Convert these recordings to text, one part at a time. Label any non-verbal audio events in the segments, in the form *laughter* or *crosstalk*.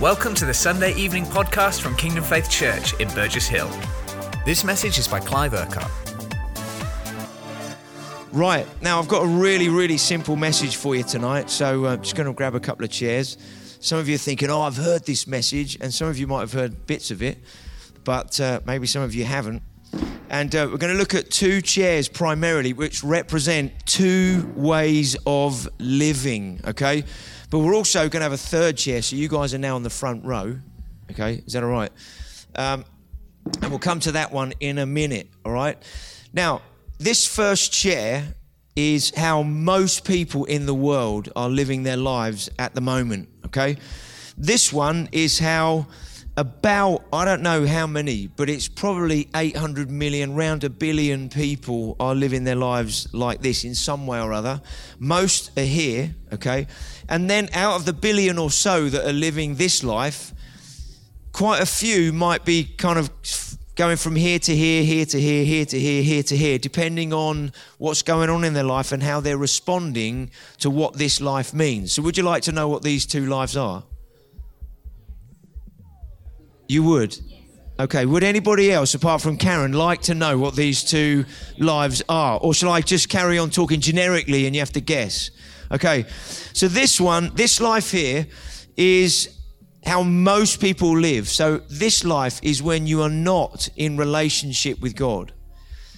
Welcome to the Sunday evening podcast from Kingdom Faith Church in Burgess Hill. This message is by Clive Urquhart. Right, now I've got a really, really simple message for you tonight. So I'm just going to grab a couple of chairs. Some of you are thinking, oh, I've heard this message, and some of you might have heard bits of it, but uh, maybe some of you haven't. And uh, we're going to look at two chairs primarily, which represent two ways of living, okay? But we're also going to have a third chair, so you guys are now on the front row, okay? Is that all right? Um, and we'll come to that one in a minute, all right? Now, this first chair is how most people in the world are living their lives at the moment, okay? This one is how about, I don't know how many, but it's probably 800 million, round a billion people are living their lives like this in some way or other. Most are here, okay? And then out of the billion or so that are living this life, quite a few might be kind of going from here to here, here to here, here to here, here to here, depending on what's going on in their life and how they're responding to what this life means. So, would you like to know what these two lives are? You would? Okay, would anybody else, apart from Karen, like to know what these two lives are? Or shall I just carry on talking generically and you have to guess? Okay, so this one, this life here, is how most people live. So, this life is when you are not in relationship with God.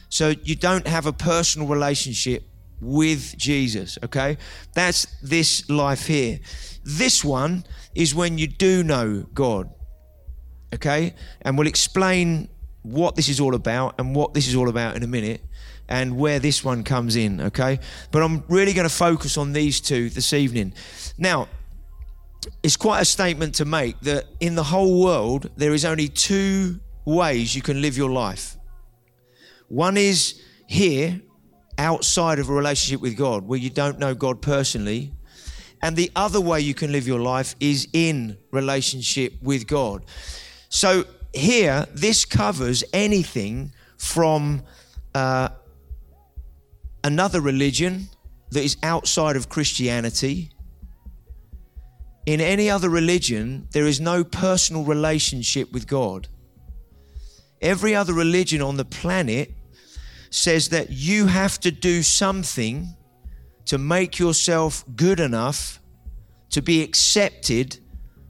So, you don't have a personal relationship with Jesus, okay? That's this life here. This one is when you do know God okay? And we'll explain what this is all about and what this is all about in a minute and where this one comes in, okay? But I'm really going to focus on these two this evening. Now, it's quite a statement to make that in the whole world, there is only two ways you can live your life. One is here, outside of a relationship with God, where you don't know God personally. And the other way you can live your life is in relationship with God. So here, this covers anything from uh, another religion that is outside of Christianity. In any other religion, there is no personal relationship with God. Every other religion on the planet says that you have to do something to make yourself good enough to be accepted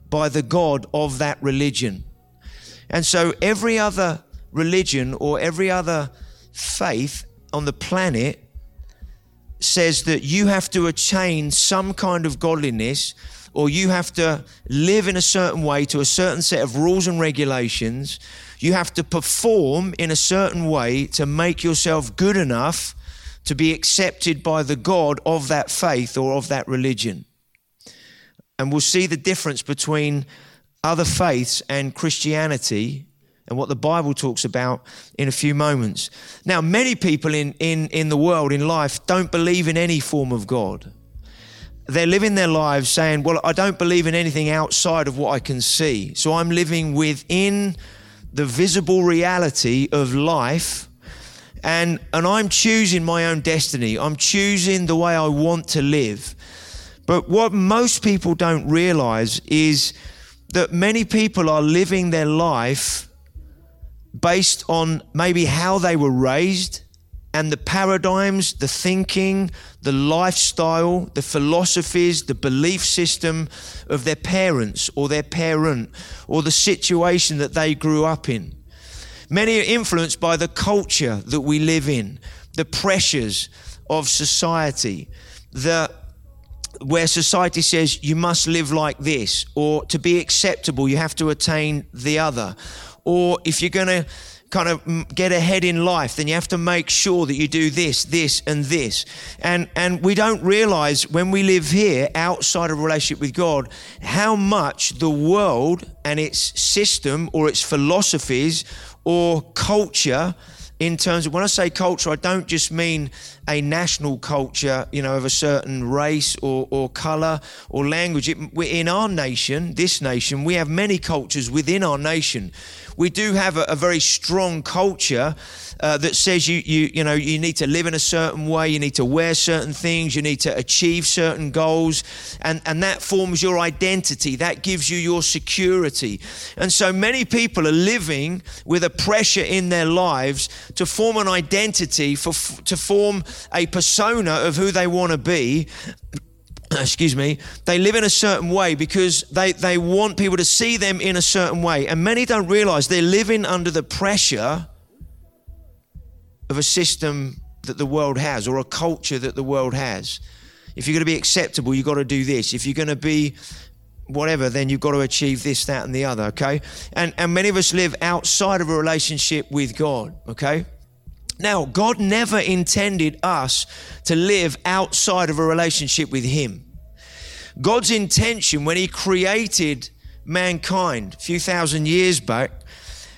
by the God of that religion. And so every other religion or every other faith on the planet says that you have to attain some kind of godliness or you have to live in a certain way to a certain set of rules and regulations. You have to perform in a certain way to make yourself good enough to be accepted by the God of that faith or of that religion. And we'll see the difference between other faiths and Christianity and what the Bible talks about in a few moments. Now, many people in, in, in the world, in life, don't believe in any form of God. They're living their lives saying, Well, I don't believe in anything outside of what I can see. So I'm living within the visible reality of life. And, and I'm choosing my own destiny. I'm choosing the way I want to live. But what most people don't realize is that many people are living their life based on maybe how they were raised and the paradigms, the thinking, the lifestyle, the philosophies, the belief system of their parents or their parent or the situation that they grew up in. Many are influenced by the culture that we live in, the pressures of society, the where society says you must live like this, or to be acceptable, you have to attain the other. Or if you're going to kind of mm, get ahead in life, then you have to make sure that you do this, this, and this. And, and we don't realize when we live here outside of relationship with God how much the world and its system or its philosophies or culture in terms of when I say culture, I don't just mean a national culture, you know, of a certain race or, or color or language. It, in our nation, this nation, we have many cultures within our nation. We do have a, a very strong culture uh, that says you, you, you know, you need to live in a certain way, you need to wear certain things, you need to achieve certain goals, and, and that forms your identity. That gives you your security. And so many people are living with a pressure in their lives to form an identity, for, to form a persona of who they want to be *coughs* excuse me, they live in a certain way because they, they want people to see them in a certain way. And many don't realize they're living under the pressure of a system that the world has or a culture that the world has. If you're going to be acceptable, you've got to do this. If you're going to be whatever, then you've got to achieve this, that, and the other, okay? And, and many of us live outside of a relationship with God, okay? Now, God never intended us to live outside of a relationship with Him. God's intention when He created mankind a few thousand years back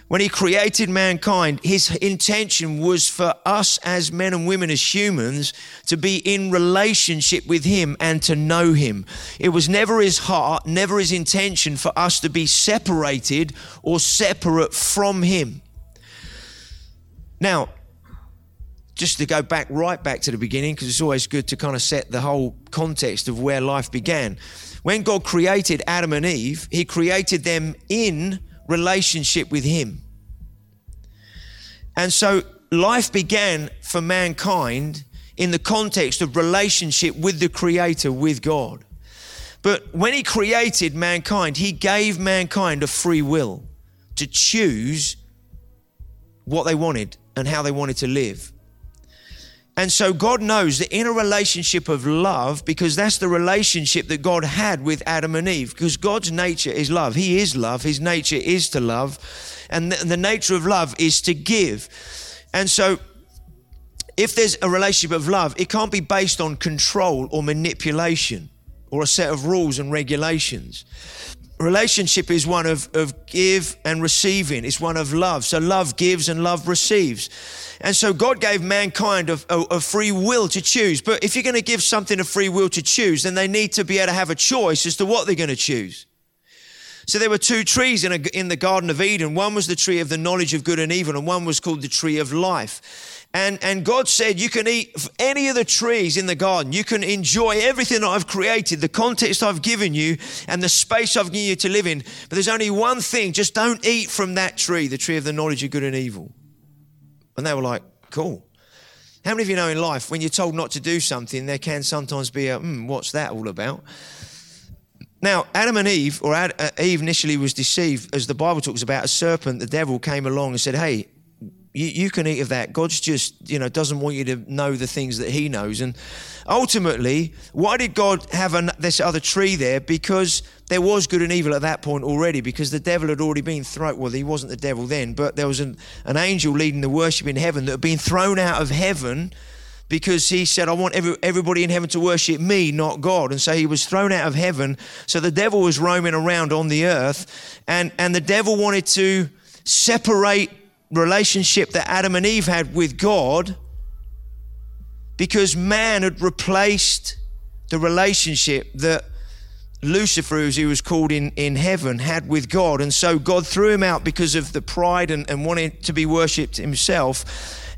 when he created mankind, his intention was for us as men and women, as humans, to be in relationship with him and to know him. It was never his heart, never his intention for us to be separated or separate from him. Now, just to go back right back to the beginning, because it's always good to kind of set the whole context of where life began. When God created Adam and Eve, he created them in relationship with Him. And so life began for mankind in the context of relationship with the Creator, with God. But when He created mankind, He gave mankind a free will to choose what they wanted and how they wanted to live. And so God knows that in a relationship of love, because that's the relationship that God had with Adam and Eve, because God's nature is love. He is love. His nature is to love. And the, the nature of love is to give. And so if there's a relationship of love, it can't be based on control or manipulation or a set of rules and regulations relationship is one of, of give and receiving. It's one of love. So love gives and love receives. And so God gave mankind a, a, a free will to choose. But if you're going to give something a free will to choose, then they need to be able to have a choice as to what they're going to choose. So there were two trees in, a, in the Garden of Eden. One was the tree of the knowledge of good and evil, and one was called the tree of life. And, and God said, You can eat any of the trees in the garden. You can enjoy everything that I've created, the context I've given you, and the space I've given you to live in. But there's only one thing just don't eat from that tree, the tree of the knowledge of good and evil. And they were like, Cool. How many of you know in life, when you're told not to do something, there can sometimes be a, hmm, what's that all about? Now, Adam and Eve, or Ad, uh, Eve initially was deceived, as the Bible talks about, a serpent, the devil came along and said, Hey, you, you can eat of that. God's just, you know, doesn't want you to know the things that He knows. And ultimately, why did God have an, this other tree there? Because there was good and evil at that point already, because the devil had already been thrown. Well, he wasn't the devil then, but there was an, an angel leading the worship in heaven that had been thrown out of heaven because he said, I want every, everybody in heaven to worship me, not God. And so he was thrown out of heaven. So the devil was roaming around on the earth, and, and the devil wanted to separate relationship that Adam and Eve had with God because man had replaced the relationship that Lucifer, as he was called in, in heaven, had with God. And so God threw him out because of the pride and, and wanting to be worshipped himself.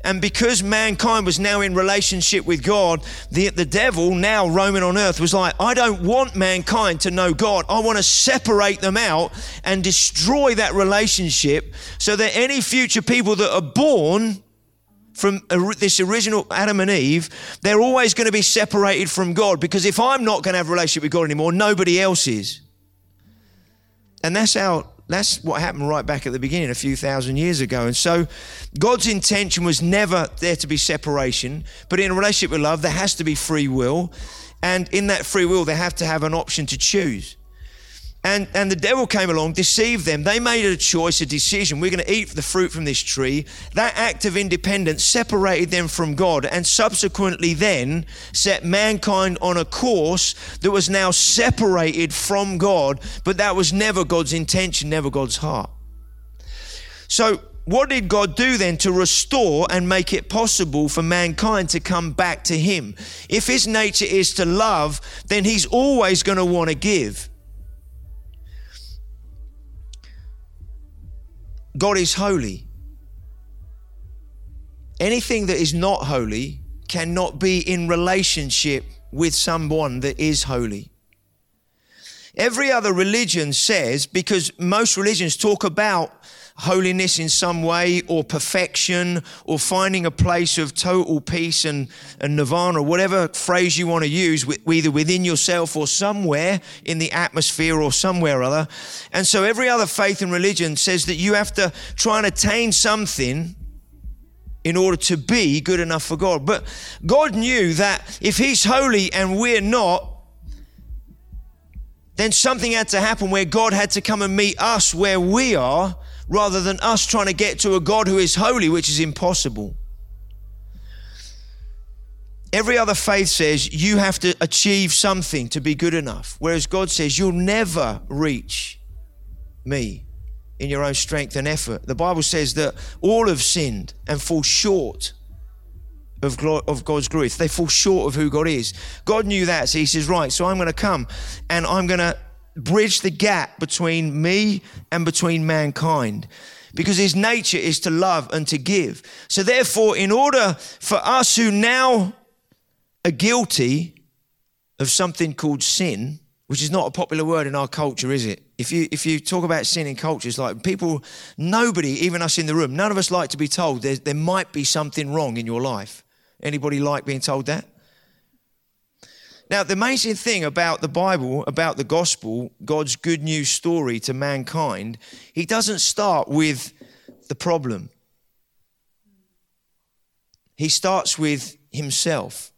And because mankind was now in relationship with God, the, the devil, now roaming on earth, was like, I don't want mankind to know God. I want to separate them out and destroy that relationship so that any future people that are born from this original Adam and Eve, they're always going to be separated from God because if I'm not going to have a relationship with God anymore, nobody else is. And that's how that's what happened right back at the beginning, a few thousand years ago. And so God's intention was never there to be separation, but in a relationship with love, there has to be free will. And in that free will, they have to have an option to choose. And, and the devil came along, deceived them. They made a choice, a decision. We're going to eat the fruit from this tree. That act of independence separated them from God and subsequently then set mankind on a course that was now separated from God, but that was never God's intention, never God's heart. So what did God do then to restore and make it possible for mankind to come back to Him? If His nature is to love, then He's always going to want to give. God is holy. Anything that is not holy cannot be in relationship with someone that is holy. Every other religion says, because most religions talk about holiness in some way or perfection or finding a place of total peace and, and nirvana, whatever phrase you want to use, either within yourself or somewhere in the atmosphere or somewhere other. And so every other faith and religion says that you have to try and attain something in order to be good enough for God. But God knew that if He's holy and we're not, then something had to happen where God had to come and meet us where we are rather than us trying to get to a God who is holy, which is impossible. Every other faith says you have to achieve something to be good enough, whereas God says you'll never reach me in your own strength and effort. The Bible says that all have sinned and fall short of, of God's grace. They fall short of who God is. God knew that, so He says, Right, so I'm going to come and I'm going to bridge the gap between me and between mankind because His nature is to love and to give. So, therefore, in order for us who now are guilty of something called sin, which is not a popular word in our culture, is it? If you if you talk about sin in culture, it's like people, nobody, even us in the room, none of us like to be told there, there might be something wrong in your life. Anybody like being told that? Now, the amazing thing about the Bible, about the gospel, God's good news story to mankind, he doesn't start with the problem. He starts with himself.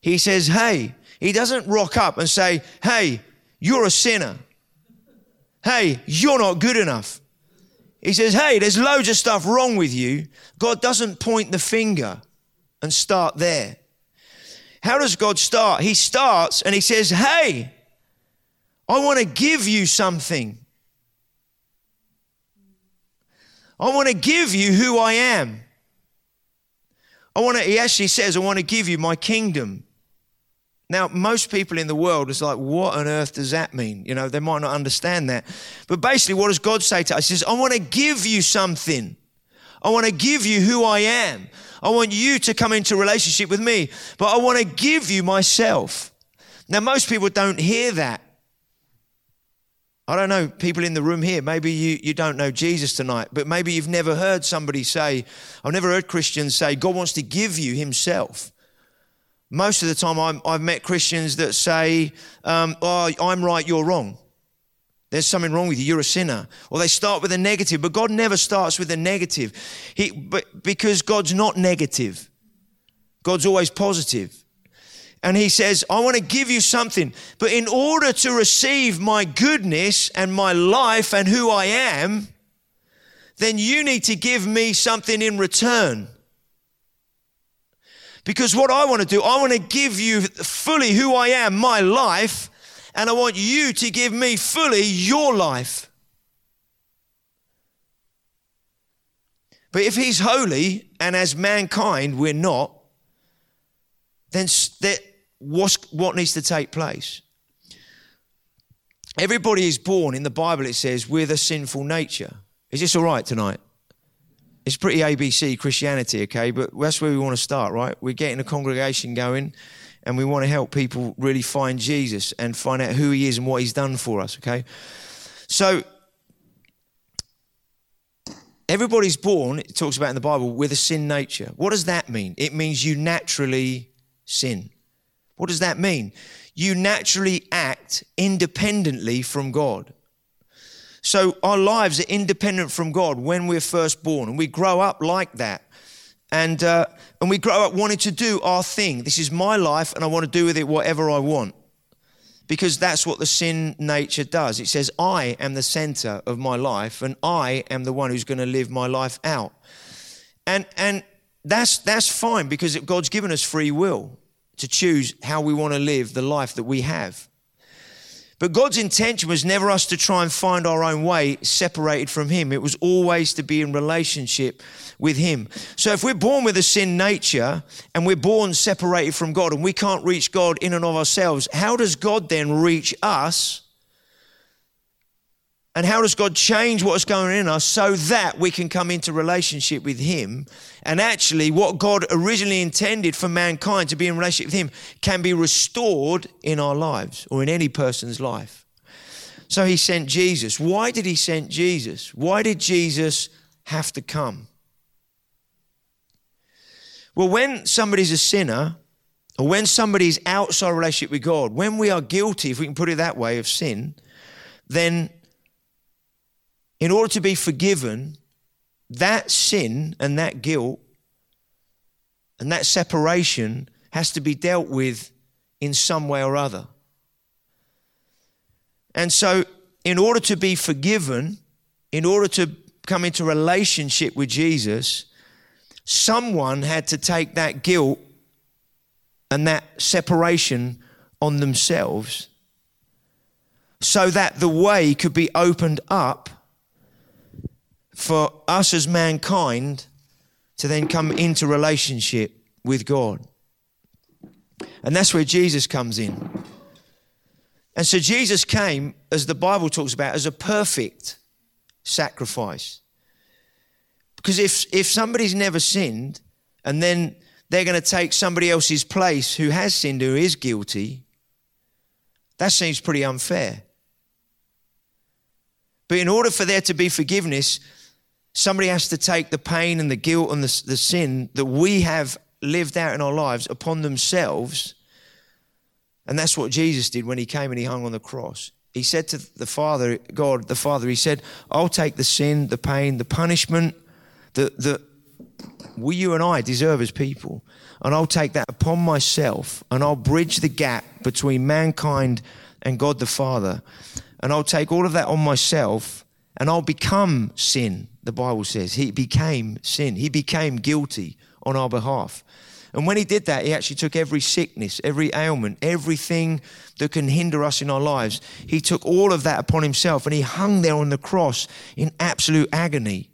He says, Hey, he doesn't rock up and say, Hey, you're a sinner. Hey, you're not good enough. He says, Hey, there's loads of stuff wrong with you. God doesn't point the finger and start there. How does God start? He starts and he says, Hey, I want to give you something. I want to give you who I am. I want to, he actually says, I want to give you my kingdom. Now, most people in the world is like, what on earth does that mean? You know, they might not understand that. But basically, what does God say to us? He says, I want to give you something. I want to give you who I am. I want you to come into relationship with me, but I want to give you myself. Now, most people don't hear that. I don't know, people in the room here, maybe you, you don't know Jesus tonight, but maybe you've never heard somebody say, I've never heard Christians say, God wants to give you Himself. Most of the time, i have met Christians that say, um, Oh, I'm right, you're wrong. There's something wrong with you. You're a sinner. Or they start with a negative, but God never starts with a negative. He, but because God's not negative, God's always positive. And He says, I want to give you something, but in order to receive my goodness and my life and who I am, then you need to give me something in return. Because what I want to do, I want to give you fully who I am, my life, and I want you to give me fully your life. But if he's holy and as mankind we're not, then what needs to take place? Everybody is born in the Bible, it says, with a sinful nature. Is this all right tonight? It's pretty ABC Christianity, okay? But that's where we want to start, right? We're getting a congregation going and we want to help people really find Jesus and find out who he is and what he's done for us, okay? So, everybody's born, it talks about in the Bible, with a sin nature. What does that mean? It means you naturally sin. What does that mean? You naturally act independently from God. So our lives are independent from God when we're first born, and we grow up like that. And, uh, and we grow up wanting to do our thing. This is my life, and I want to do with it whatever I want. Because that's what the sin nature does. It says, I am the center of my life, and I am the one who's going to live my life out. And, and that's, that's fine because God's given us free will to choose how we want to live the life that we have. But God's intention was never us to try and find our own way separated from Him. It was always to be in relationship with Him. So if we're born with a sin nature and we're born separated from God and we can't reach God in and of ourselves, how does God then reach us? And how does God change what's going on in us so that we can come into relationship with Him? And actually, what God originally intended for mankind to be in relationship with Him can be restored in our lives or in any person's life. So He sent Jesus. Why did He send Jesus? Why did Jesus have to come? Well, when somebody's a sinner, or when somebody's outside relationship with God, when we are guilty, if we can put it that way, of sin, then in order to be forgiven, that sin and that guilt and that separation has to be dealt with in some way or other. And so, in order to be forgiven, in order to come into relationship with Jesus, someone had to take that guilt and that separation on themselves so that the way could be opened up for us as mankind to then come into relationship with God. And that's where Jesus comes in. And so Jesus came, as the Bible talks about, as a perfect sacrifice. Because if, if somebody's never sinned and then they're going to take somebody else's place who has sinned, who is guilty, that seems pretty unfair. But in order for there to be forgiveness, Somebody has to take the pain and the guilt and the, the sin that we have lived out in our lives upon themselves. And that's what Jesus did when he came and he hung on the cross. He said to the Father, God, the Father, he said, I'll take the sin, the pain, the punishment that, that we, you and I deserve as people. And I'll take that upon myself and I'll bridge the gap between mankind and God the Father. And I'll take all of that on myself and I'll become sin the Bible says. He became sin, he became guilty on our behalf. And when he did that, he actually took every sickness, every ailment, everything that can hinder us in our lives. He took all of that upon himself and he hung there on the cross in absolute agony.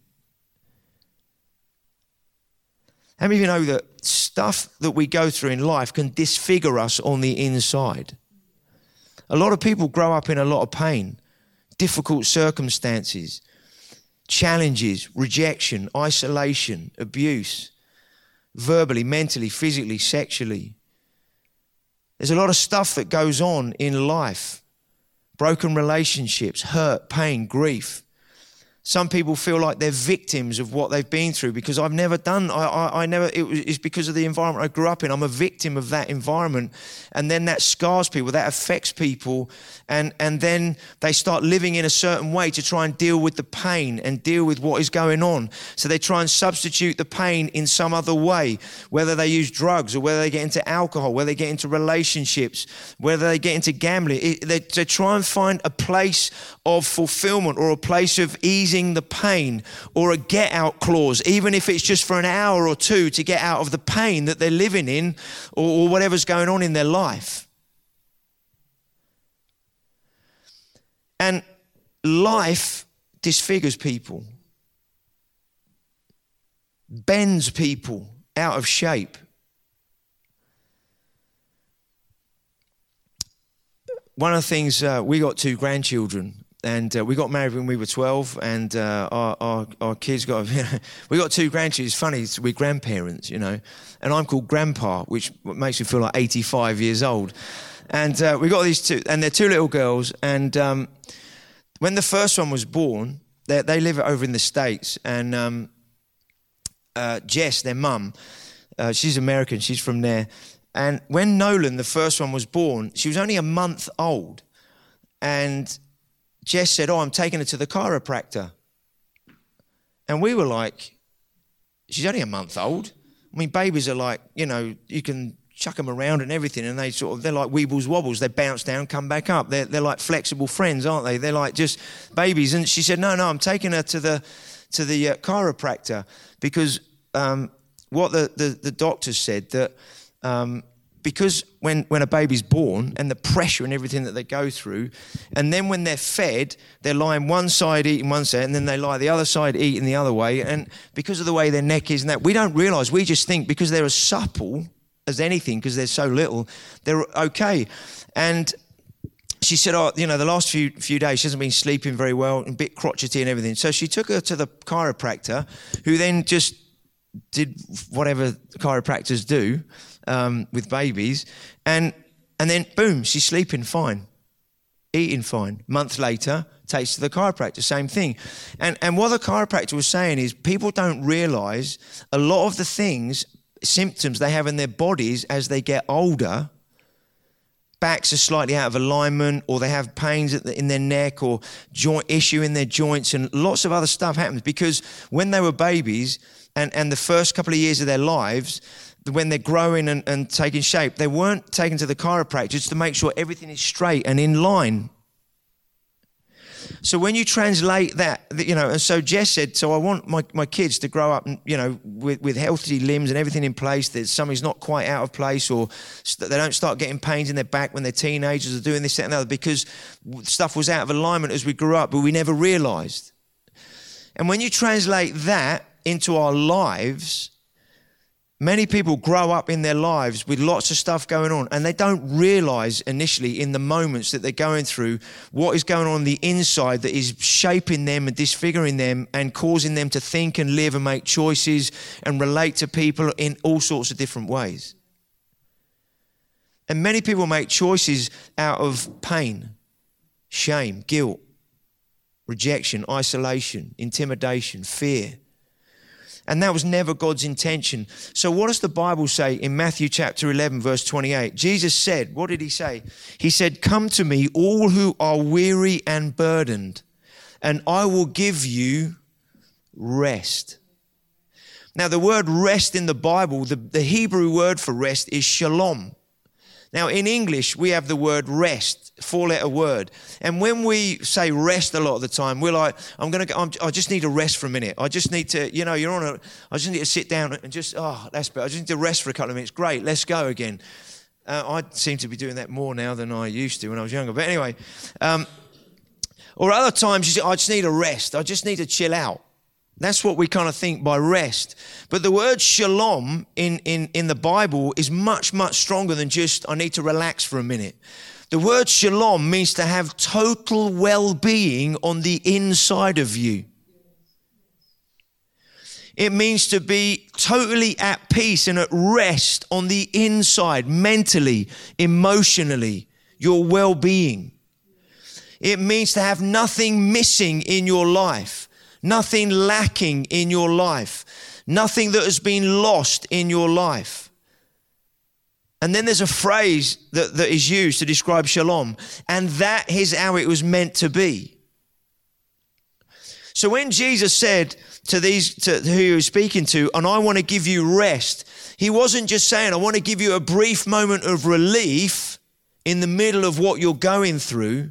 How many of you know that stuff that we go through in life can disfigure us on the inside? A lot of people grow up in a lot of pain, difficult circumstances, challenges, rejection, isolation, abuse, verbally, mentally, physically, sexually. There's a lot of stuff that goes on in life broken relationships, hurt, pain, grief. Some people feel like they're victims of what they've been through because I've never done, I, I, I never, it was, it's because of the environment I grew up in. I'm a victim of that environment. And then that scars people, that affects people. And, and then they start living in a certain way to try and deal with the pain and deal with what is going on. So they try and substitute the pain in some other way, whether they use drugs or whether they get into alcohol, whether they get into relationships, whether they get into gambling. It, they, they try and find a place of fulfillment or a place of easing easing the pain or a get out clause, even if it's just for an hour or two to get out of the pain that they're living in or, or whatever's going on in their life. And life disfigures people, bends people out of shape. One of the things, uh, we got two grandchildren and uh, we got married when we were 12 and uh, our, our, our, kids got you *laughs* know, we got two grandchildren. It's funny we're grandparents you know and i'm called grandpa which makes me feel like 85 years old. And uh, we got these two and they're two little girls and um, when the first one was born they, they live over in the states and um, uh, jess their mum uh, she's american she's from there. And when nolan the first one was born she was only a month old. And Jess said, Oh, I'm taking her to the chiropractor. And we were like, She's only a month old. I mean, babies are like, you know, you can chuck them around and everything, and they sort of, they're like weebles wobbles. They bounce down, come back up. They're, they're like flexible friends, aren't they? They're like just babies. And she said, No, no, I'm taking her to the, to the uh, chiropractor because um, what the, the, the doctors said that um, because when, when a baby's born and the pressure and everything that they go through, and then when they're fed, they're lying one side eating one side, and then they lie the other side eating the other way. And because of the way their neck is and that, we don't realize, we just think because they're as supple as anything, because they're so little, they're okay. And she said, "Oh, you know, the last few few days she hasn't been sleeping very well, and a bit crotchety and everything." So she took her to the chiropractor, who then just did whatever chiropractors do um, with babies, and and then boom, she's sleeping fine, eating fine. Month later, takes to the chiropractor, same thing. And and what the chiropractor was saying is people don't realise a lot of the things, symptoms they have in their bodies as they get older backs are slightly out of alignment or they have pains in their neck or joint issue in their joints and lots of other stuff happens because when they were babies and, and the first couple of years of their lives when they're growing and, and taking shape they weren't taken to the chiropractor just to make sure everything is straight and in line so when you translate that, you know, and so Jess said, so I want my, my kids to grow up, you know, with, with healthy limbs and everything in place, that something's not quite out of place or they don't start getting pains in their back when they're teenagers or doing this, that, and the other, because stuff was out of alignment as we grew up, but we never realized. And when you translate that into our lives, Many people grow up in their lives with lots of stuff going on, and they don't realize initially in the moments that they're going through what is going on, on the inside that is shaping them and disfiguring them and causing them to think and live and make choices and relate to people in all sorts of different ways. And many people make choices out of pain, shame, guilt, rejection, isolation, intimidation, fear. And that was never God's intention. So, what does the Bible say in Matthew chapter 11, verse 28? Jesus said, What did he say? He said, Come to me, all who are weary and burdened, and I will give you rest. Now, the word rest in the Bible, the, the Hebrew word for rest is shalom. Now, in English, we have the word rest, four letter word. And when we say rest a lot of the time, we're like, I'm going to, I just need to rest for a minute. I just need to, you know, you're on a, I just need to sit down and just, oh, that's better. I just need to rest for a couple of minutes. Great, let's go again. Uh, I seem to be doing that more now than I used to when I was younger. But anyway, um, or other times, you say, I just need a rest. I just need to chill out. That's what we kind of think by rest. But the word shalom in, in, in the Bible is much, much stronger than just, I need to relax for a minute. The word shalom means to have total well being on the inside of you. It means to be totally at peace and at rest on the inside, mentally, emotionally, your well being. It means to have nothing missing in your life nothing lacking in your life, nothing that has been lost in your life. And then there's a phrase that, that is used to describe shalom, and that is how it was meant to be. So when Jesus said to these to who he was speaking to, and I want to give you rest, he wasn't just saying, I want to give you a brief moment of relief in the middle of what you're going through.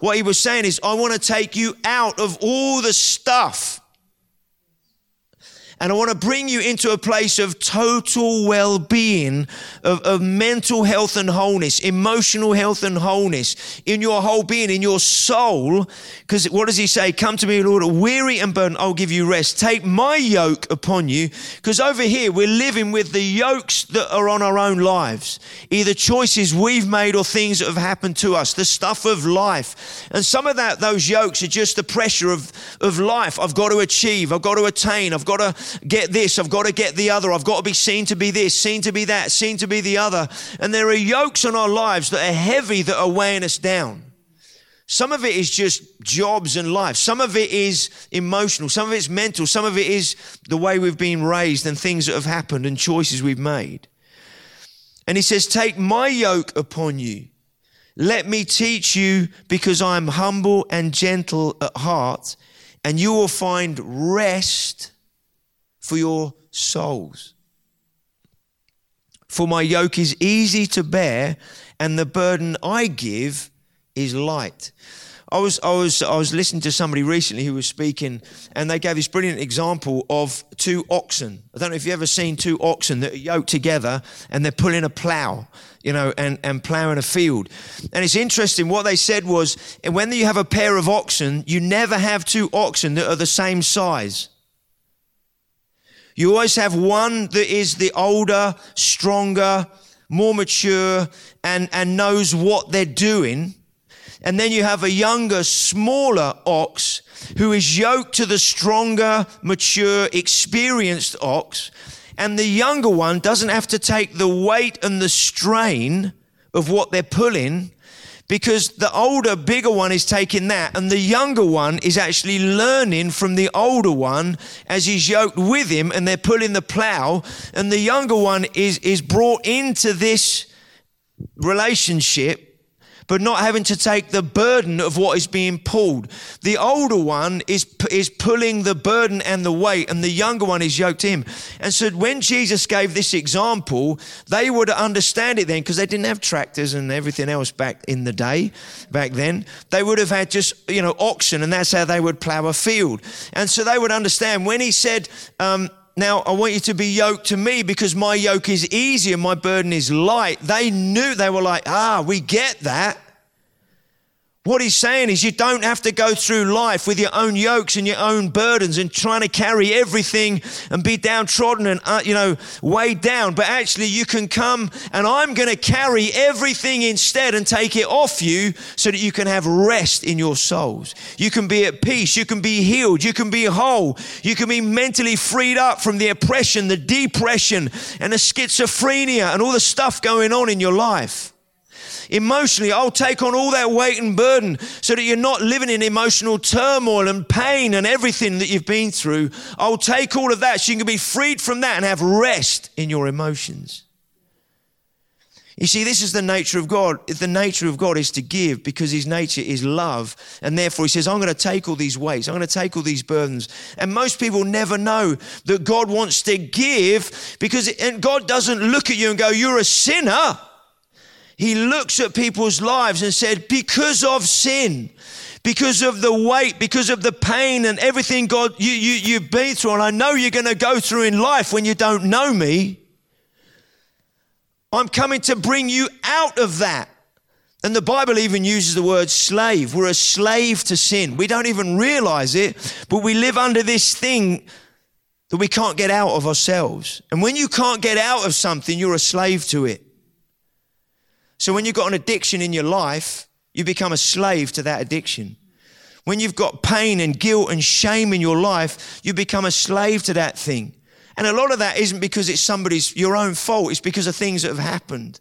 What he was saying is, I want to take you out of all the stuff and I want to bring you into a place of total well being, of, of, mental health and wholeness, emotional health and wholeness in your whole being, in your soul. Because what does he say? Come to me, Lord, weary and burdened, I'll give you rest. Take my yoke upon you. Because over here, we're living with the yokes that are on our own lives, either choices we've made or things that have happened to us, the stuff of life. And some of that, those yokes are just the pressure of, of life. I've got to achieve, I've got to attain, I've got to get this, I've got to get the other, I've got to be seen to be this, seen to be that, seen to be the other. And there are yokes on our lives that are heavy that are weighing us down. Some of it is just jobs and life. Some of it is emotional. Some of it's mental. Some of it is the way we've been raised and things that have happened and choices we've made. And he says, Take my yoke upon you. Let me teach you because I'm humble and gentle at heart, and you will find rest for your souls. For my yoke is easy to bear, and the burden I give is light. I was, I was, I was listening to somebody recently who was speaking, and they gave this brilliant example of two oxen. I don't know if you've ever seen two oxen that are yoked together and they're pulling a plow, you know, and, and plowing a field. And it's interesting. What they said was, when you have a pair of oxen, you never have two oxen that are the same size. You always have one that is the older, stronger, more mature, and, and knows what they're doing and then you have a younger, smaller ox who is yoked to the stronger, mature, experienced ox. And the younger one doesn't have to take the weight and the strain of what they're pulling because the older, bigger one is taking that, and the younger one is actually learning from the older one as he's yoked with him, and they're pulling the plow, and the younger one is, is brought into this relationship but not having to take the burden of what is being pulled. The older one is, is pulling the burden and the weight, and the younger one is yoked him. And so when Jesus gave this example, they would understand it then because they didn't have tractors and everything else back in the day, back then. They would have had just, you know, oxen, and that's how they would plow a field. And so they would understand when he said, um, now, I want you to be yoked to me because my yoke is easy and my burden is light. They knew, they were like, ah, we get that. What he's saying is, you don't have to go through life with your own yokes and your own burdens and trying to carry everything and be downtrodden and, uh, you know, weighed down. But actually, you can come and I'm going to carry everything instead and take it off you so that you can have rest in your souls. You can be at peace. You can be healed. You can be whole. You can be mentally freed up from the oppression, the depression, and the schizophrenia and all the stuff going on in your life. Emotionally, I'll take on all that weight and burden so that you're not living in emotional turmoil and pain and everything that you've been through. I'll take all of that so you can be freed from that and have rest in your emotions. You see, this is the nature of God. The nature of God is to give because his nature is love. And therefore, he says, I'm going to take all these weights. I'm going to take all these burdens. And most people never know that God wants to give because, and God doesn't look at you and go, You're a sinner he looks at people's lives and said, because of sin, because of the weight, because of the pain and everything God you, you, you've been through, and I know you're going to go through in life when you don't know me. I'm coming to bring you out of that. And the Bible even uses the word slave. We're a slave to sin. We don't even realize it, but we live under this thing that we can't get out of ourselves. And when you can't get out of something, you're a slave to it. So when you've got an addiction in your life, you become a slave to that addiction. When you've got pain and guilt and shame in your life, you become a slave to that thing. And a lot of that isn't because it's somebody's, your own fault. It's because of things that have happened.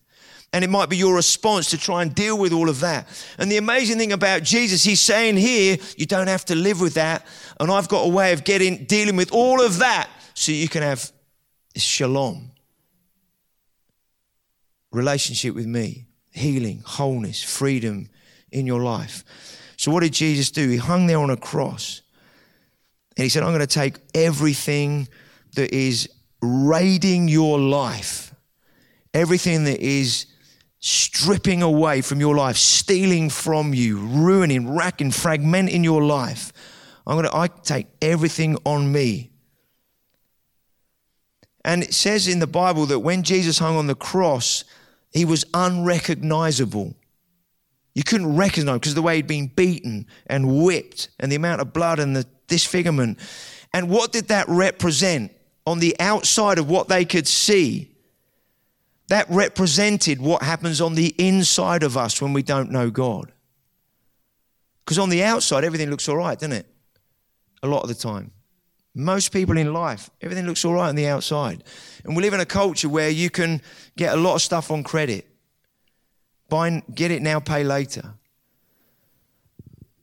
And it might be your response to try and deal with all of that. And the amazing thing about Jesus, he's saying here, you don't have to live with that. And I've got a way of getting, dealing with all of that so you can have shalom. Relationship with me healing, wholeness, freedom in your life. So, what did Jesus do? He hung there on a cross and he said, I'm going to take everything that is raiding your life, everything that is stripping away from your life, stealing from you, ruining, racking, fragmenting your life. I'm going to I take everything on me. And it says in the Bible that when Jesus hung on the cross, he was unrecognizable. You couldn't recognize him because of the way he'd been beaten and whipped and the amount of blood and the disfigurement. And what did that represent on the outside of what they could see? That represented what happens on the inside of us when we don't know God. Because on the outside, everything looks all right, doesn't it? A lot of the time. Most people in life, everything looks all right on the outside. And we live in a culture where you can get a lot of stuff on credit. Buy, get it now, pay later.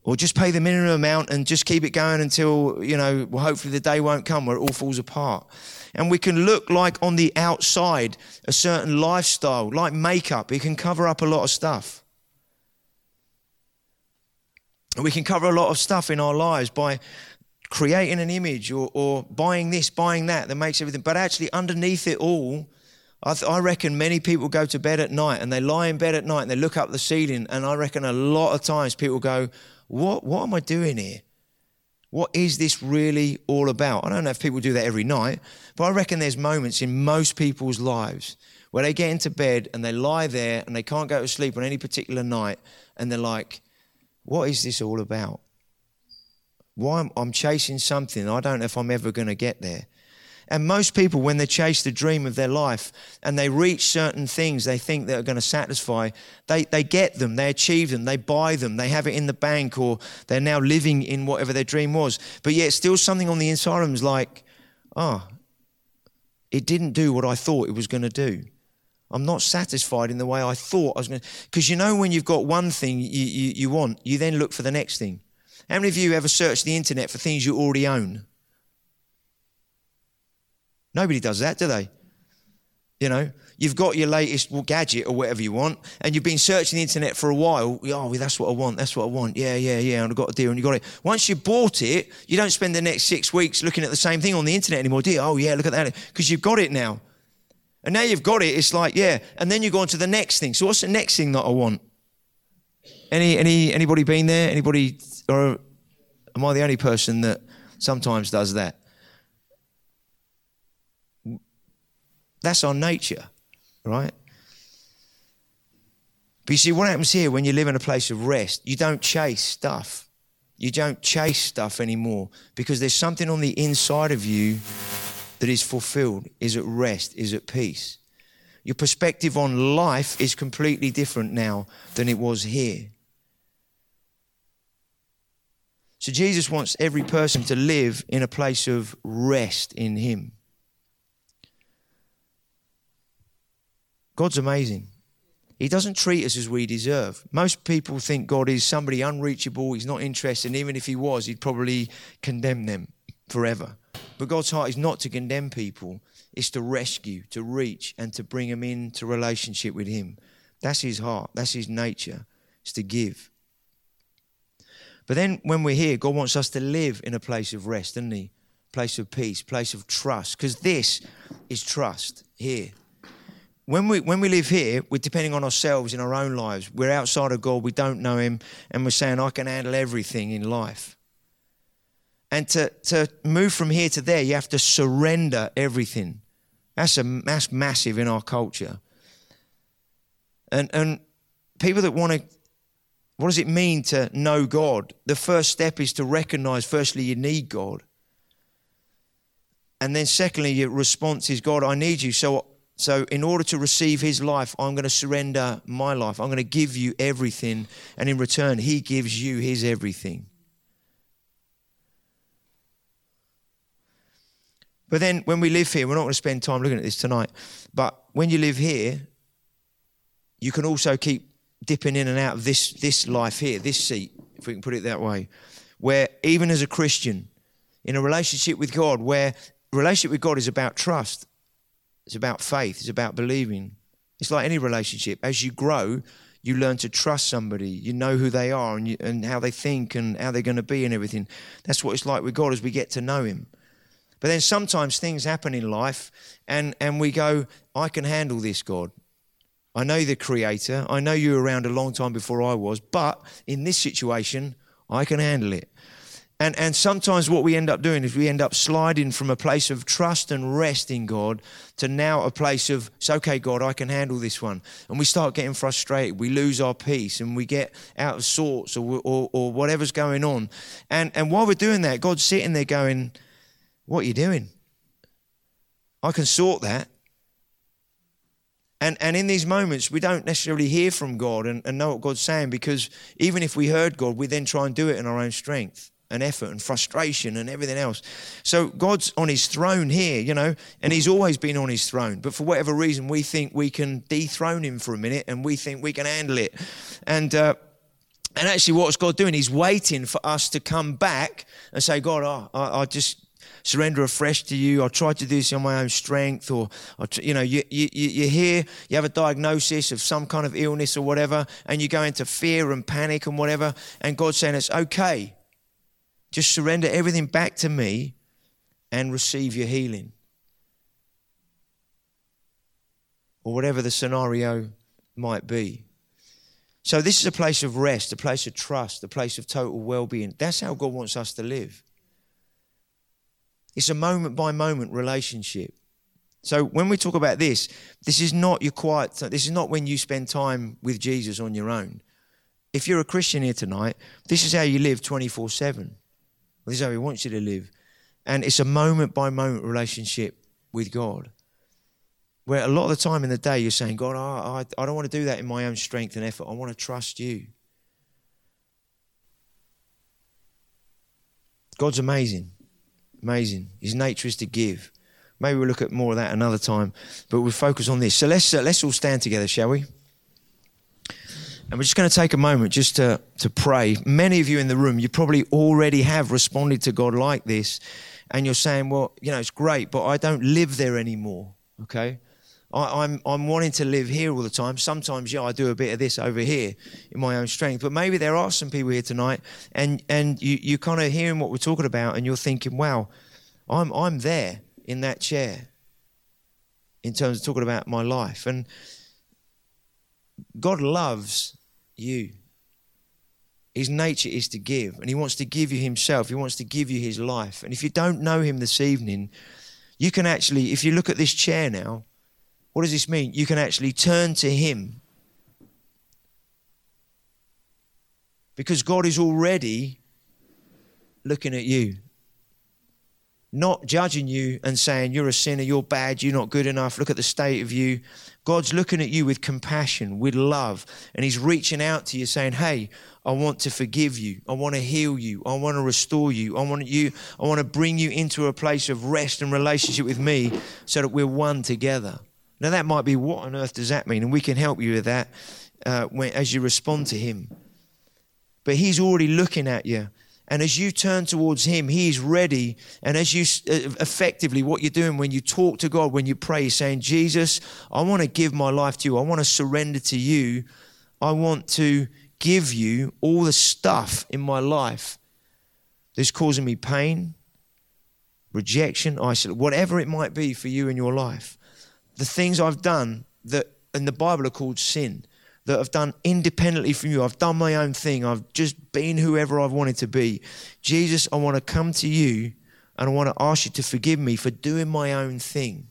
Or just pay the minimum amount and just keep it going until, you know, well, hopefully the day won't come where it all falls apart. And we can look like on the outside a certain lifestyle, like makeup. It can cover up a lot of stuff. We can cover a lot of stuff in our lives by creating an image or, or buying this, buying that that makes everything. But actually, underneath it all, I, th- I, reckon many people go to bed at night and they lie in bed at night and they look up the ceiling. And I reckon a lot of times people go, what, what am I doing here? What is this really all about? I don't know if people do that every night, but I reckon there's moments in most people's lives where they get into bed and they lie there and they can't go to sleep on any particular night and they're like, what is this all about? Why I'm, I'm chasing something. I don't know if I'm ever going to get there. And most people, when they chase the dream of their life and they reach certain things they think that are going to satisfy, they, they get them, they achieve them, they buy them, they have it in the bank, or they're now living in whatever their dream was. But yet, still something on the inside of them is like, oh, it didn't do what I thought it was going to do. I'm not satisfied in the way I thought I was going to. Because you know, when you've got one thing you, you, you want, you then look for the next thing. How many of you ever search the internet for things you already own? Nobody does that, do they? You know, you've got your latest gadget or whatever you want, and you've been searching the internet for a while. Oh, that's what I want. That's what I want. Yeah, yeah, yeah. And I've got a deal, and you got it. Once you bought it, you don't spend the next six weeks looking at the same thing on the internet anymore, do you? Oh, yeah, look at that, because you've got it now. And now you've got it, it's like, yeah. And then you go on to the next thing. So what's the next thing that I want? Any, any, anybody been there? Anybody, or am I the only person that sometimes does that? That's our nature, right? But you see, what happens here when you live in a place of rest, you don't chase stuff. You don't chase stuff anymore because there's something on the inside of you that is fulfilled, is at rest, is at peace. Your perspective on life is completely different now than it was here. So Jesus wants every person to live in a place of rest in Him. God's amazing. He doesn't treat us as we deserve. Most people think God is somebody unreachable, he's not interested, and even if he was, he'd probably condemn them forever. But God's heart is not to condemn people, it's to rescue, to reach, and to bring them into relationship with him. That's his heart, that's his nature, it's to give. But then when we're here, God wants us to live in a place of rest, doesn't he? Place of peace, place of trust, because this is trust here when we when we live here, we're depending on ourselves in our own lives. We're outside of God, we don't know Him, and we're saying, I can handle everything in life. And to, to move from here to there, you have to surrender everything. That's a that's massive in our culture. And and people that want to what does it mean to know God? The first step is to recognize firstly you need God. And then secondly, your response is, God, I need you. So so, in order to receive his life, I'm going to surrender my life. I'm going to give you everything. And in return, he gives you his everything. But then, when we live here, we're not going to spend time looking at this tonight. But when you live here, you can also keep dipping in and out of this, this life here, this seat, if we can put it that way, where even as a Christian, in a relationship with God, where relationship with God is about trust it's about faith. It's about believing. It's like any relationship. As you grow, you learn to trust somebody. You know who they are and, you, and how they think and how they're going to be and everything. That's what it's like with God as we get to know Him. But then sometimes things happen in life and, and we go, I can handle this, God. I know the Creator. I know you were around a long time before I was. But in this situation, I can handle it. And, and sometimes what we end up doing is we end up sliding from a place of trust and rest in God to now a place of, it's okay, God, I can handle this one. And we start getting frustrated. We lose our peace and we get out of sorts or, or, or whatever's going on. And, and while we're doing that, God's sitting there going, What are you doing? I can sort that. And, and in these moments, we don't necessarily hear from God and, and know what God's saying because even if we heard God, we then try and do it in our own strength and effort and frustration and everything else. So God's on his throne here, you know, and he's always been on his throne. But for whatever reason, we think we can dethrone him for a minute and we think we can handle it. And, uh, and actually, what's God doing? He's waiting for us to come back and say, God, oh, I, I just surrender afresh to you. I tried to do this on my own strength, or you know, you, you, you're here, you have a diagnosis of some kind of illness or whatever, and you go into fear and panic and whatever, and God's saying it's okay. Just surrender everything back to me and receive your healing. Or whatever the scenario might be. So, this is a place of rest, a place of trust, a place of total well being. That's how God wants us to live. It's a moment by moment relationship. So, when we talk about this, this is not your quiet, this is not when you spend time with Jesus on your own. If you're a Christian here tonight, this is how you live 24 7. This is how He wants you to live. And it's a moment by moment relationship with God. Where a lot of the time in the day you're saying, God, I, I, I don't want to do that in my own strength and effort. I want to trust you. God's amazing. Amazing. His nature is to give. Maybe we'll look at more of that another time, but we'll focus on this. So let's, uh, let's all stand together, shall we? And we're just going to take a moment just to, to pray. Many of you in the room, you probably already have responded to God like this, and you're saying, Well, you know, it's great, but I don't live there anymore. Okay? I, am I'm, I'm wanting to live here all the time. Sometimes, yeah, I do a bit of this over here in my own strength. But maybe there are some people here tonight, and and you you kind of hearing what we're talking about, and you're thinking, wow, I'm I'm there in that chair. In terms of talking about my life, and God loves you. His nature is to give, and He wants to give you Himself. He wants to give you His life. And if you don't know Him this evening, you can actually, if you look at this chair now, what does this mean? You can actually turn to Him. Because God is already looking at you. Not judging you and saying, You're a sinner, you're bad, you're not good enough, look at the state of you. God's looking at you with compassion, with love, and He's reaching out to you saying, Hey, I want to forgive you. I want to heal you. I want to restore you. I want you, I want to bring you into a place of rest and relationship with me so that we're one together. Now, that might be what on earth does that mean? And we can help you with that uh, when, as you respond to Him. But He's already looking at you. And as you turn towards Him, He is ready. And as you uh, effectively, what you're doing when you talk to God, when you pray, saying, Jesus, I want to give my life to you. I want to surrender to you. I want to give you all the stuff in my life that's causing me pain, rejection, isolation, whatever it might be for you in your life the things I've done that in the Bible are called sin, that I've done independently from you. I've done my own thing. I've just been whoever I've wanted to be. Jesus, I want to come to you and I want to ask you to forgive me for doing my own thing.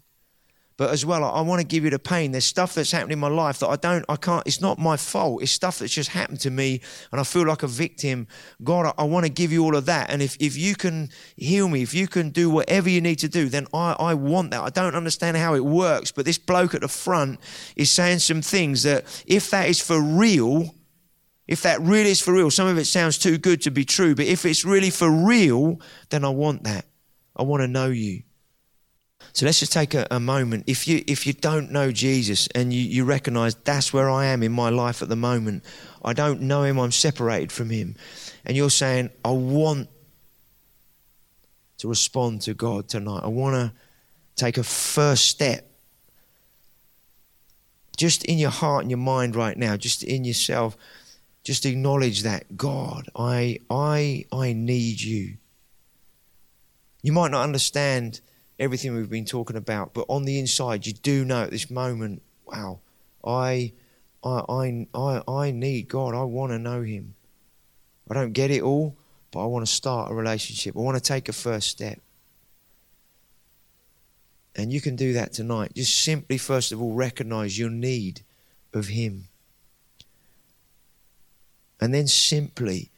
But as well, I want to give you the pain. There's stuff that's happened in my life that I don't, I can't, it's not my fault. It's stuff that's just happened to me and I feel like a victim. God, I, I want to give you all of that. And if, if you can heal me, if you can do whatever you need to do, then I, I want that. I don't understand how it works, but this bloke at the front is saying some things that if that is for real, if that really is for real, some of it sounds too good to be true, but if it's really for real, then I want that. I want to know you. So let's just take a, a, moment. If you if you don't know Jesus and you, you recognize that's where I am in my life at the moment, I don't know him, I'm separated from him. And you're saying, I want to respond to God tonight. I want to take a first step. Just in your heart and your mind right now, just in yourself, just acknowledge that God, I I I need you. You might not understand everything we've been talking about. But on the inside, you do know at this moment, wow, I, I, I, I need God. I want to know Him. I don't get it all, but I want to start a relationship. I want to take a first step. And you can do that tonight. Just simply, first of all, recognize your need of Him. And then simply,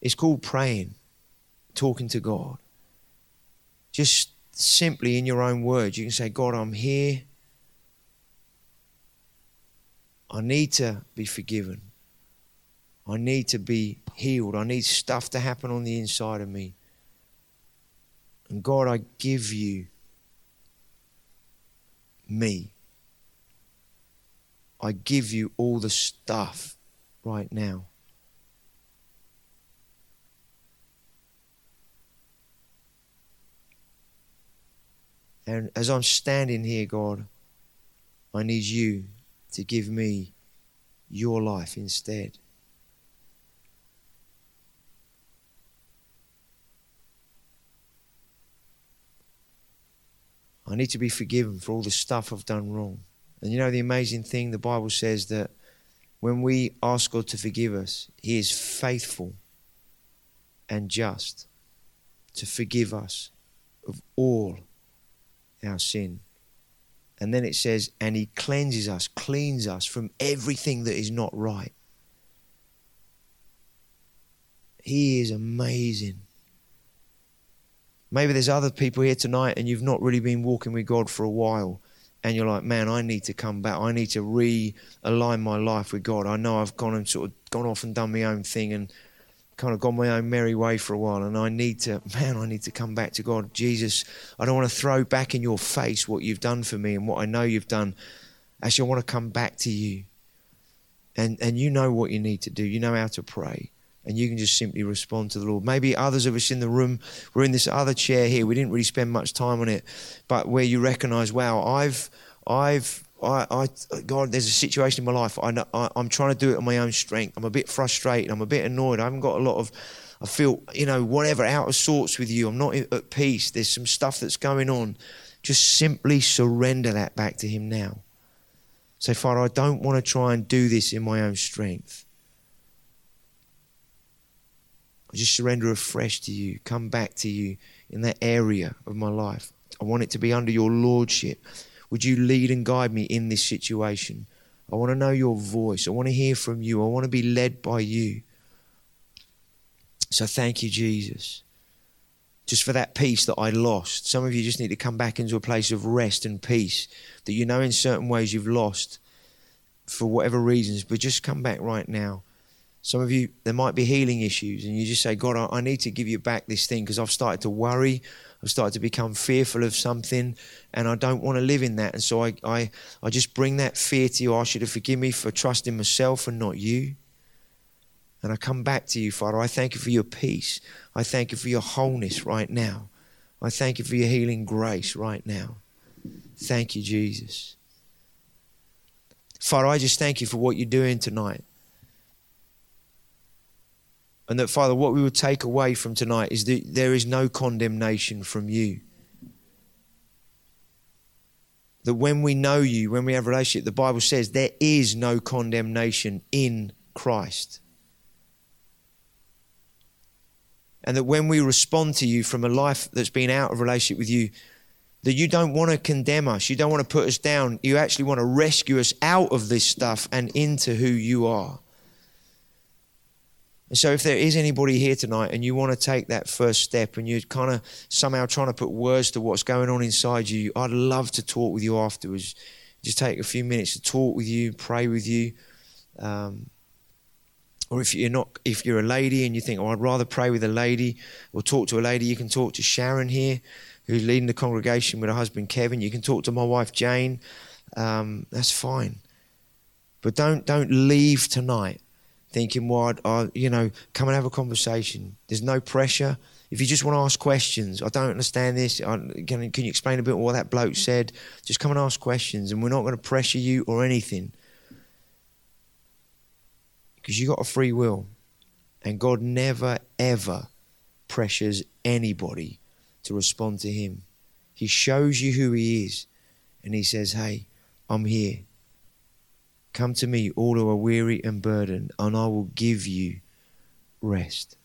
it's called praying, talking to God. Just simply in your own words, you can say, God, I'm here. I need to be forgiven. I need to be healed. I need stuff to happen on the inside of me. And God, I give you me. I give you all the stuff right now. And as I'm standing here, God, I need you to give me your life instead. I need to be forgiven for all the stuff I've done wrong. And you know the amazing thing, the Bible says that when we ask God to forgive us, He is faithful and just to forgive us of all our sin. And then it says, and He cleanses us, cleans us from everything that is not right. He is amazing. Maybe there's other people here tonight and you've not really been walking with God for a while. And you're like, man, I need to come back. I need to realign my life with God. I know I've gone and sort of gone off and done my own thing and kind of gone my own merry way for a while. And I need to, *laughs* man, I need to come back to God. Jesus, I don't want to throw back in your face what you've done for me and what I know you've done. Actually, I want to come back to you. And, and you know what you need to do. You know how to pray and you can just simply respond to the Lord. Maybe others of us in the room, we're in this other chair here. We didn't really spend much time on it, but where you recognise, wow, I've, I've, I, I, God, there's a situation in my life. I, I, I'm trying to do it on my own strength. I'm a bit frustrated. I'm a bit annoyed. I haven't got a lot of, I feel, you know, whatever, out of sorts with you. I'm not at peace. There's some stuff that's going on. Just simply surrender that back to Him now. Say, Father, I don't want to try and do this in my own strength. I just surrender afresh to you, come back to you in that area of my life. I want it to be under your lordship. Would you lead and guide me in this situation? I want to know your voice. I want to hear from you. I want to be led by you. So thank you, Jesus, just for that peace that I lost. Some of you just need to come back into a place of rest and peace that you know in certain ways you've lost for whatever reasons, but just come back right now some of you, there might be healing issues, and you just say, God, I, I need to give you back this thing because I've started to worry. I've started to become fearful of something, and I don't want to live in that. And so I, I, I just bring that fear to you. I you to forgive me for trusting myself and not you. And I come back to you, Father. I thank you for your peace. I thank you for your wholeness right now. I thank you for your healing grace right now. Thank you, Jesus. Father, I just thank you for what you're doing tonight. And that, Father, what we would take away from tonight is that there is no condemnation from you. That when we know you, when we have a relationship, the Bible says there is no condemnation in Christ. And that when we respond to you from a life that's been out of relationship with you, that you don't want to condemn us, you don't want to put us down, you actually want to rescue us out of this stuff and into who you are. And so, if there is anybody here tonight and you want to take that first step and you're kind of somehow trying to put words to what's going on inside you, I'd love to talk with you afterwards. Just take a few minutes to talk with you, pray with you. Um, or if you're not, if you're a lady and you think, oh, I'd rather pray with a lady or talk to a lady, you can talk to Sharon here, who's leading the congregation with her husband Kevin. You can talk to my wife Jane. Um, that's fine, but don't don't leave tonight thinking, well, I, you know, come and have a conversation. There's no pressure. If you just want to ask questions, I don't understand this. I, can, can you explain a bit what that bloke said? Just come and ask questions, and we're not going to pressure you or anything because you got a free will, and God never ever pressures anybody to respond to Him. He shows you who He is, and He says, "Hey, I'm here." Come to me, all who are weary and burdened, and I will give you rest.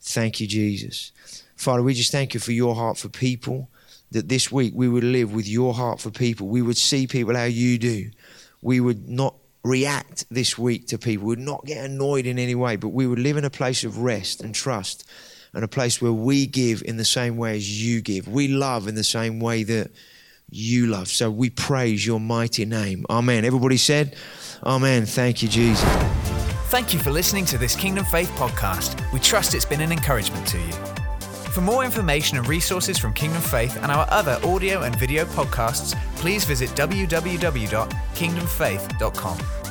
Thank you, Jesus. Father, we just thank you for your heart for people, that this week we would live with your heart for people. We would see people how you do. We would not react this week to people, we would not get annoyed in any way, but we would live in a place of rest and trust and a place where we give in the same way as you give. We love in the same way that you love. So we praise your mighty name. Amen. Everybody said, Amen. Thank you, Jesus. Thank you for listening to this Kingdom Faith podcast. We trust it's been an encouragement to you. For more information and resources from Kingdom Faith and our other audio and video podcasts, please visit www.kingdomfaith.com.